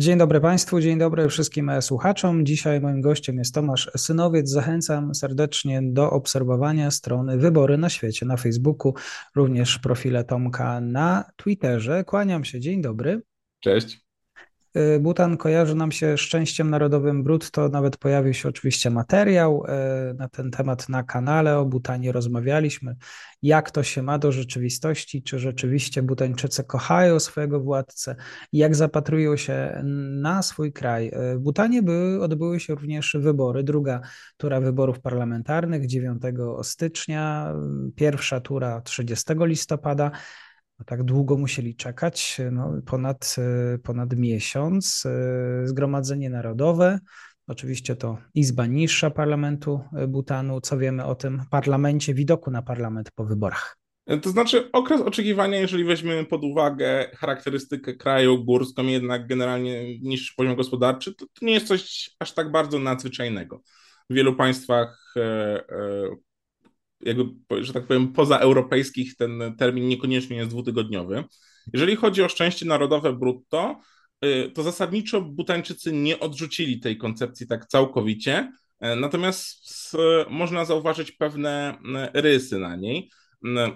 Dzień dobry Państwu, dzień dobry wszystkim słuchaczom. Dzisiaj moim gościem jest Tomasz Synowiec. Zachęcam serdecznie do obserwowania strony Wybory na świecie na Facebooku, również profile Tomka na Twitterze. Kłaniam się, dzień dobry. Cześć. Y, Butan kojarzy nam się szczęściem narodowym brutto, nawet pojawił się oczywiście materiał y, na ten temat na kanale, o Butanie rozmawialiśmy, jak to się ma do rzeczywistości, czy rzeczywiście Butańczycy kochają swojego władcę, jak zapatrują się na swój kraj. Y, w Butanie były, odbyły się również wybory, druga tura wyborów parlamentarnych 9 stycznia, pierwsza tura 30 listopada, tak długo musieli czekać, no, ponad, e, ponad miesiąc. E, Zgromadzenie Narodowe, oczywiście to Izba Niższa Parlamentu e, Butanu. Co wiemy o tym parlamencie, widoku na parlament po wyborach? To znaczy okres oczekiwania, jeżeli weźmiemy pod uwagę charakterystykę kraju górską, jednak generalnie niższy poziom gospodarczy, to, to nie jest coś aż tak bardzo nadzwyczajnego. W wielu państwach jakby, że tak powiem, pozaeuropejskich ten termin niekoniecznie jest dwutygodniowy. Jeżeli chodzi o szczęście narodowe brutto, y, to zasadniczo Butańczycy nie odrzucili tej koncepcji tak całkowicie, y, natomiast można zauważyć pewne y, rysy na niej.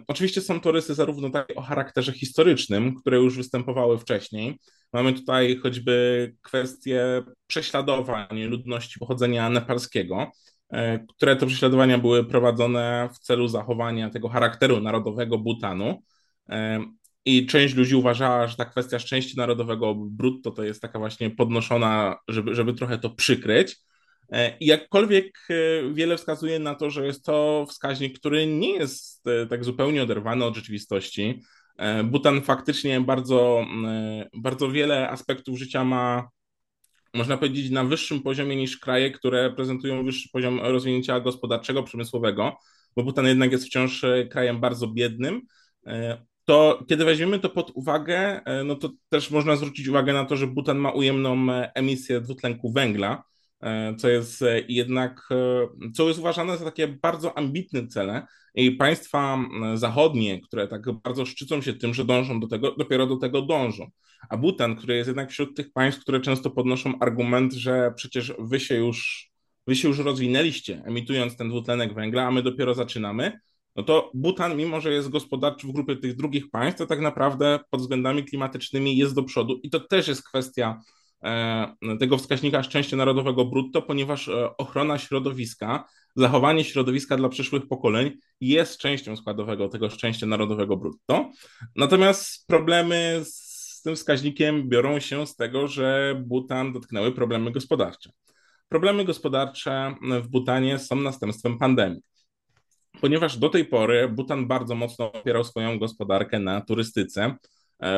Oczywiście są to rysy zarówno takie o charakterze historycznym, które już występowały wcześniej. Mamy tutaj choćby kwestię prześladowań ludności pochodzenia nepalskiego, które to prześladowania były prowadzone w celu zachowania tego charakteru narodowego Butanu. E, I część ludzi uważała, że ta kwestia szczęścia narodowego brutto to jest taka właśnie podnoszona, żeby, żeby trochę to przykryć. E, I jakkolwiek wiele wskazuje na to, że jest to wskaźnik, który nie jest tak zupełnie oderwany od rzeczywistości. Butan faktycznie bardzo, bardzo wiele aspektów życia ma można powiedzieć, na wyższym poziomie niż kraje, które prezentują wyższy poziom rozwinięcia gospodarczego, przemysłowego, bo Bhutan jednak jest wciąż e, krajem bardzo biednym. E, to kiedy weźmiemy to pod uwagę, e, no to też można zwrócić uwagę na to, że Bhutan ma ujemną emisję dwutlenku węgla, co jest jednak, co jest uważane za takie bardzo ambitne cele i państwa zachodnie, które tak bardzo szczycą się tym, że dążą do tego, dopiero do tego dążą. A Bhutan, który jest jednak wśród tych państw, które często podnoszą argument, że przecież wy się już, wy się już rozwinęliście, emitując ten dwutlenek węgla, a my dopiero zaczynamy, no to Bhutan, mimo że jest gospodarczy w grupie tych drugich państw, to tak naprawdę pod względami klimatycznymi jest do przodu i to też jest kwestia tego wskaźnika szczęścia narodowego brutto, ponieważ e, ochrona środowiska, zachowanie środowiska dla przyszłych pokoleń jest częścią składowego tego szczęścia narodowego brutto. Natomiast problemy z tym wskaźnikiem biorą się z tego, że Butan dotknęły problemy gospodarcze. Problemy gospodarcze w Butanie są następstwem pandemii. Ponieważ do tej pory Butan bardzo mocno opierał swoją gospodarkę na turystyce, e,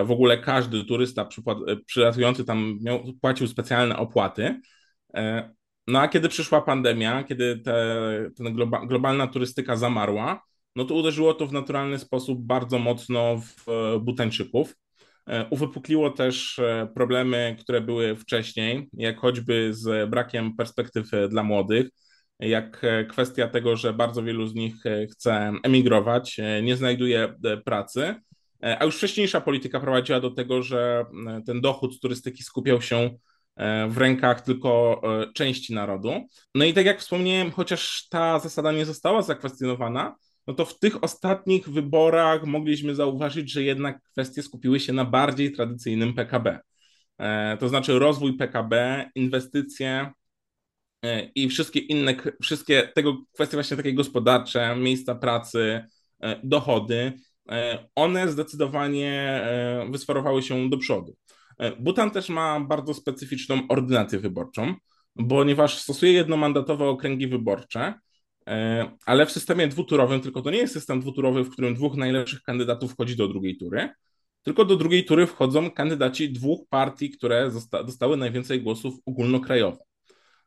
w ogóle każdy turysta przylatujący tam miał, płacił specjalne opłaty. E, no a kiedy przyszła pandemia, kiedy te, ten globa, globalna turystyka zamarła, no to uderzyło to w naturalny sposób bardzo mocno w Butańczyków. E, uwypukliło też e, problemy, które były wcześniej, jak choćby z brakiem perspektyw e, dla młodych, jak kwestia tego, że bardzo wielu z nich chce emigrować, nie znajduje pracy. A już wcześniejsza polityka prowadziła do tego, że ten dochód z turystyki skupiał się w rękach tylko części narodu. No i tak jak wspomniałem, chociaż ta zasada nie została zakwestionowana, no to w tych ostatnich wyborach mogliśmy zauważyć, że jednak kwestie skupiły się na bardziej tradycyjnym PKB. E, to znaczy rozwój PKB, inwestycje e, i wszystkie inne, wszystkie tego kwestie właśnie takie gospodarcze, miejsca pracy, e, dochody, one zdecydowanie wysfarowały się do przodu. Butan też ma bardzo specyficzną ordynację wyborczą, ponieważ stosuje jednomandatowe okręgi wyborcze, ale w systemie dwuturowym, tylko to nie jest system dwuturowy, w którym dwóch najlepszych kandydatów wchodzi do drugiej tury, tylko do drugiej tury wchodzą kandydaci dwóch partii, które dostały najwięcej głosów ogólnokrajowo.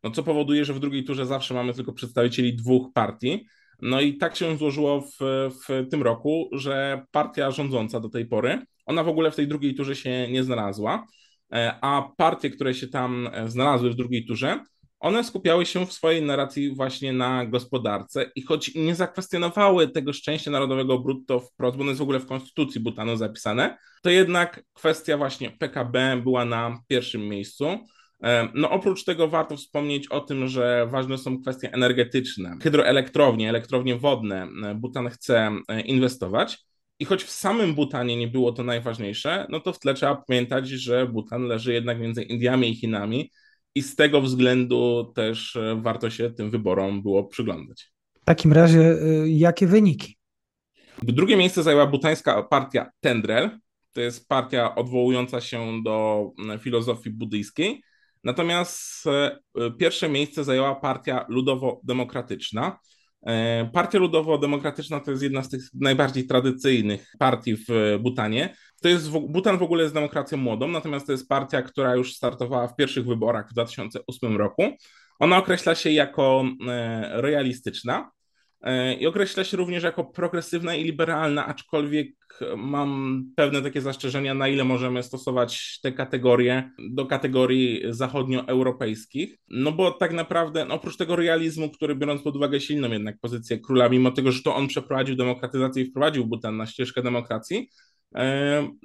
No co powoduje, że w drugiej turze zawsze mamy tylko przedstawicieli dwóch partii. No i tak się złożyło w, w tym roku, że partia rządząca do tej pory, ona w ogóle w tej drugiej turze się nie znalazła, e, a partie, które się tam e, znalazły w drugiej turze, one skupiały się w swojej narracji właśnie na gospodarce i choć nie zakwestionowały tego szczęścia narodowego brutto wprost, bo ono jest w ogóle w konstytucji Butanu zapisane, to jednak kwestia właśnie PKB była na pierwszym miejscu. E, no oprócz tego warto wspomnieć o tym, że ważne są kwestie energetyczne. Hydroelektrownie, elektrownie wodne e, Butan chce e, inwestować. I choć w samym Butanie nie było to najważniejsze, no to w tle trzeba pamiętać, że Butan leży jednak między Indiami i Chinami i z tego względu też warto się tym wyborom było przyglądać. W takim razie jakie wyniki? Drugie miejsce zajęła butańska partia Tendrel. To jest partia odwołująca się do filozofii buddyjskiej. Natomiast e, pierwsze miejsce zajęła Partia Ludowo-Demokratyczna. E, partia Ludowo-Demokratyczna to jest jedna z tych najbardziej tradycyjnych partii w Butanie. To jest, Butan w ogóle jest demokracją młodą, natomiast to jest partia, która już startowała w pierwszych wyborach w 2008 roku. Ona określa się jako e, realistyczna. E, i określa się również jako progresywna i liberalna, aczkolwiek mam pewne takie zastrzeżenia, na ile możemy stosować te kategorie do kategorii zachodnioeuropejskich. No bo tak naprawdę, no oprócz tego realizmu, który biorąc pod uwagę silną jednak pozycję króla, mimo tego, że to on przeprowadził demokratyzację i wprowadził Butan na ścieżkę demokracji, e,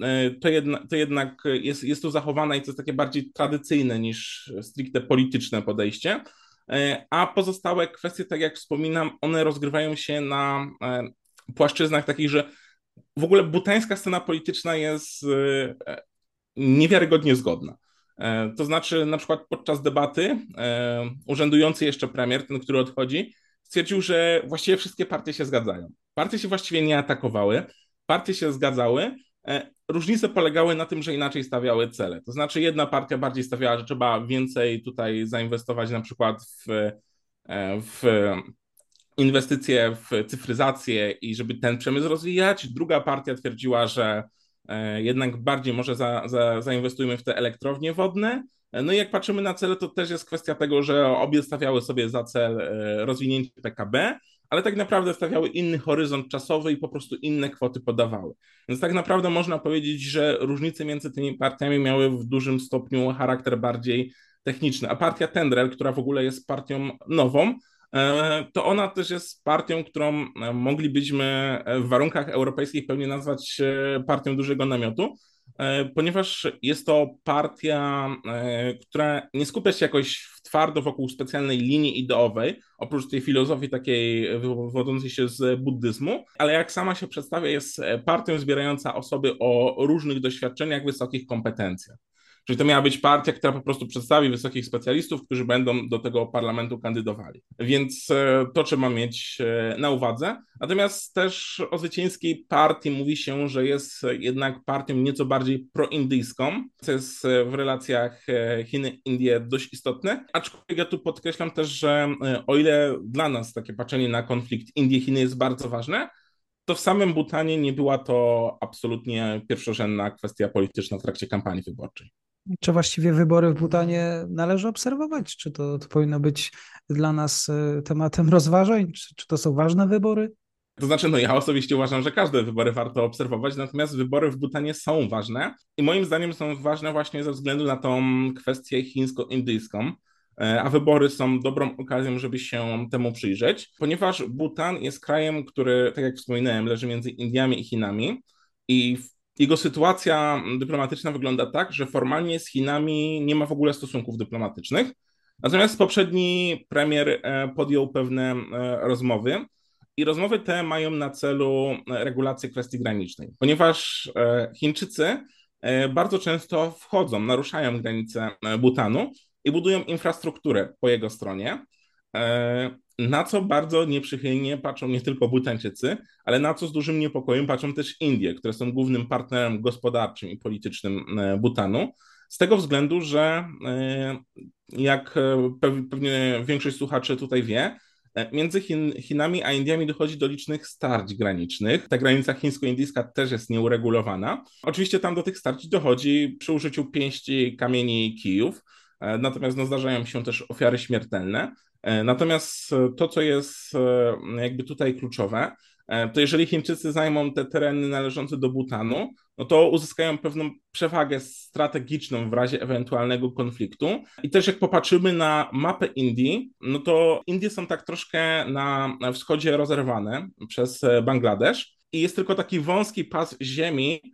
e, to, jedna, to jednak jest, jest tu zachowane i to jest takie bardziej tradycyjne niż stricte polityczne podejście. E, a pozostałe kwestie, tak jak wspominam, one rozgrywają się na e, płaszczyznach takich, że w ogóle butańska scena polityczna jest e, niewiarygodnie zgodna. To znaczy, na przykład podczas debaty urzędujący jeszcze premier, ten, który odchodzi, stwierdził, że właściwie wszystkie partie się zgadzają. Partie się właściwie nie atakowały, partie się zgadzały, różnice polegały na tym, że inaczej stawiały cele. To znaczy, jedna partia bardziej stawiała, że trzeba więcej tutaj zainwestować na przykład w, e, w inwestycje w cyfryzację i żeby ten przemysł rozwijać. Druga partia twierdziła, że e, jednak bardziej może za, za, zainwestujmy w te elektrownie wodne. No i jak patrzymy na cele, to też jest kwestia tego, że obie stawiały sobie za cel rozwinięcie PKB, ale tak naprawdę stawiały inny horyzont czasowy i po prostu inne kwoty podawały. Więc tak naprawdę można powiedzieć, że różnice między tymi partiami miały w dużym stopniu charakter bardziej techniczny. A partia Tendrel, która w ogóle jest partią nową, e, to ona też jest partią, którą e, moglibyśmy w warunkach europejskich pewnie nazwać e, partią dużego namiotu, ponieważ jest to partia, która nie skupia się jakoś twardo wokół specjalnej linii ideowej, oprócz tej filozofii takiej wywodzącej się z buddyzmu, ale jak sama się przedstawia, jest partią zbierająca osoby o różnych doświadczeniach, wysokich kompetencjach. Czyli to miała być partia, która po prostu przedstawi wysokich specjalistów, którzy będą do tego parlamentu kandydowali. Więc e, to trzeba mieć e, na uwadze. Natomiast też o zwycięskiej partii mówi się, że jest jednak partią nieco bardziej proindyjską, co jest e, w relacjach Chiny-Indie dość istotne. Aczkolwiek ja tu podkreślam też, że o ile dla nas takie patrzenie na konflikt Indie-Chiny jest bardzo ważne, to w samym Butanie nie była to absolutnie pierwszorzędna kwestia polityczna w trakcie kampanii wyborczej. Czy właściwie wybory w Butanie należy obserwować? Czy to, to powinno być dla nas e, tematem rozważań? Czy, czy to są ważne wybory? To znaczy, no ja osobiście uważam, że każde wybory warto obserwować, natomiast wybory w Butanie są ważne i moim zdaniem są ważne właśnie ze względu na tą kwestię chińsko-indyjską, e, a wybory są dobrą okazją, żeby się temu przyjrzeć, ponieważ Butan jest krajem, który, tak jak wspominałem, leży między Indiami i Chinami i jego sytuacja dyplomatyczna wygląda tak, że formalnie z Chinami nie ma w ogóle stosunków dyplomatycznych. Natomiast poprzedni premier e, podjął pewne e, rozmowy i rozmowy te mają na celu e, regulację kwestii granicznej, ponieważ Chińczycy bardzo często wchodzą, naruszają granice Butanu i budują infrastrukturę po jego stronie na co bardzo nieprzychylnie patrzą nie tylko Butańczycy, ale na co z dużym niepokojem patrzą też Indie, które są głównym partnerem gospodarczym i politycznym e, Butanu. Z tego względu, że e, jak e, pewnie większość słuchaczy tutaj wie, Między Chin, Chinami a Indiami dochodzi do licznych starć granicznych. Ta granica chińsko-indyjska też jest nieuregulowana. Oczywiście tam do tych starć dochodzi przy użyciu pięści, kamieni i kijów, natomiast no, zdarzają się też ofiary śmiertelne. Natomiast to, co jest jakby tutaj kluczowe, E, to jeżeli Chińczycy zajmą te tereny należące do Butanu, no to uzyskają pewną przewagę strategiczną w razie ewentualnego konfliktu. I też jak popatrzymy na mapę Indii, no to Indie są tak troszkę na, wschodzie rozerwane przez e, Bangladesz i jest tylko taki wąski pas ziemi, e,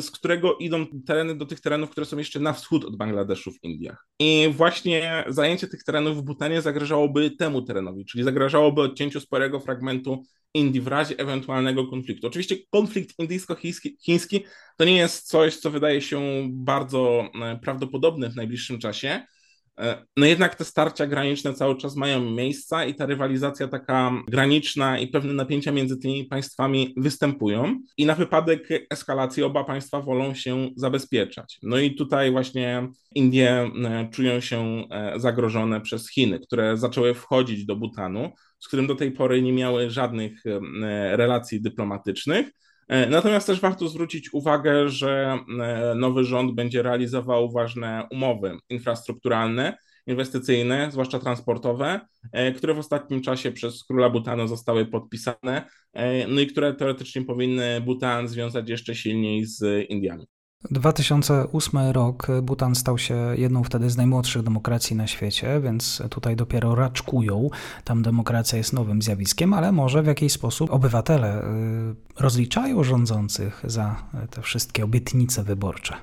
z którego idą tereny do tych terenów, które są jeszcze na wschód od Bangladeszu w Indiach. I właśnie zajęcie tych terenów w Butanie zagrażałoby temu terenowi, czyli zagrażałoby odcięciu sporego fragmentu Indii w razie ewentualnego konfliktu. Oczywiście konflikt indyjsko-chiński to nie jest coś, co wydaje się bardzo e, prawdopodobne w najbliższym czasie. E, no jednak te starcia graniczne cały czas mają miejsca i ta rywalizacja taka graniczna i pewne napięcia między tymi państwami występują i na wypadek eskalacji oba państwa wolą się zabezpieczać. No i tutaj właśnie Indie e, czują się zagrożone przez Chiny, które zaczęły wchodzić do Butanu z którym do tej pory nie miały żadnych e, relacji dyplomatycznych. E, natomiast też warto zwrócić uwagę, że e, nowy rząd będzie realizował ważne umowy infrastrukturalne, inwestycyjne, zwłaszcza transportowe, które w ostatnim czasie przez króla Butanu zostały podpisane, no i które teoretycznie powinny Butan związać jeszcze silniej z Indiami. 2008 rok Butan stał się jedną wtedy z najmłodszych demokracji na świecie, więc tutaj dopiero raczkują. Tam demokracja jest nowym zjawiskiem, ale może w jakiś sposób obywatele y, rozliczają rządzących za te wszystkie obietnice wyborcze.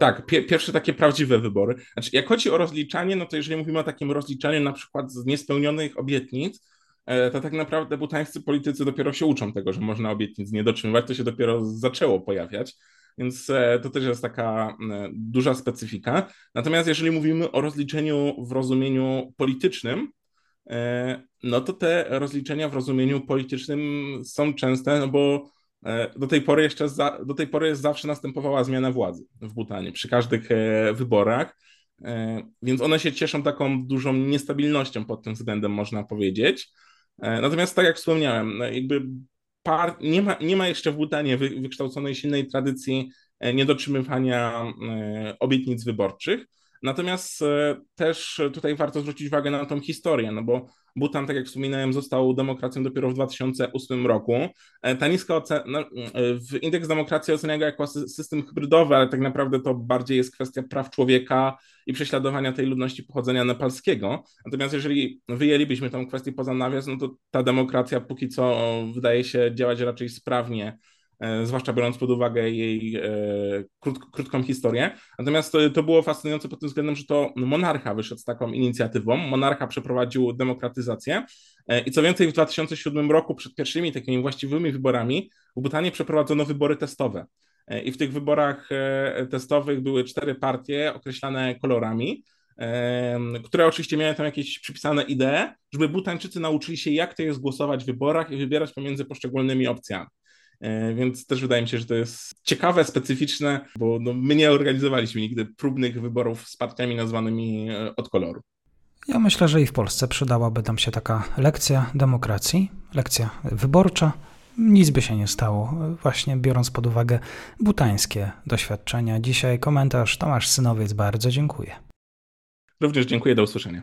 Tak, pie pierwsze takie prawdziwe wybory. Znaczy, jak chodzi o rozliczanie, no to jeżeli mówimy o takim rozliczaniu na przykład z niespełnionych obietnic, e, to tak naprawdę butańscy politycy dopiero się uczą tego, że można obietnic nie dotrzymywać. To się dopiero zaczęło pojawiać więc e, to też jest taka e, duża specyfika. Natomiast jeżeli mówimy o rozliczeniu w rozumieniu politycznym, e, no to te rozliczenia w rozumieniu politycznym są częste, no bo do tej pory jeszcze za, do tej pory zawsze następowała zmiana władzy w Butanie przy każdych wyborach, więc one się cieszą taką dużą niestabilnością pod tym względem, można powiedzieć. Natomiast tak jak wspomniałem, jakby par, nie, ma, nie ma jeszcze w Butanie wy, wykształconej silnej tradycji e, niedotrzymywania e, obietnic wyborczych. Natomiast e, też tutaj warto zwrócić uwagę na tą historię, no bo Butan, tak jak wspominałem, został demokracją dopiero w 2008 roku. Ta niska ocena, no, w indeks demokracji ocenia go jako system hybrydowy, ale tak naprawdę to bardziej jest kwestia praw człowieka i prześladowania tej ludności pochodzenia nepalskiego. Natomiast jeżeli wyjęlibyśmy tę kwestię poza nawias, no to ta demokracja póki co wydaje się działać raczej sprawnie E, zwłaszcza biorąc pod uwagę jej e, krót, krótką historię. Natomiast to, to, było fascynujące pod tym względem, że to monarcha wyszedł z taką inicjatywą. Monarcha przeprowadził demokratyzację e, i co więcej, w 2007 roku, przed pierwszymi takimi właściwymi wyborami, w Butanie przeprowadzono wybory testowe. I w tych wyborach testowych były cztery partie określane kolorami, które oczywiście miały tam jakieś przypisane idee, żeby Butańczycy nauczyli się, jak to jest głosować w wyborach i wybierać pomiędzy poszczególnymi opcjami. E, więc też wydaje mi się, że to jest ciekawe, specyficzne, bo no, my nie organizowaliśmy nigdy próbnych wyborów z partiami nazwanymi e, od koloru. Ja myślę, że i w Polsce przydałaby nam się taka lekcja demokracji, lekcja wyborcza. Nic by się nie stało, właśnie biorąc pod uwagę butańskie doświadczenia. Dzisiaj komentarz Tomasz Synowiec, bardzo dziękuję. Również dziękuję, do usłyszenia.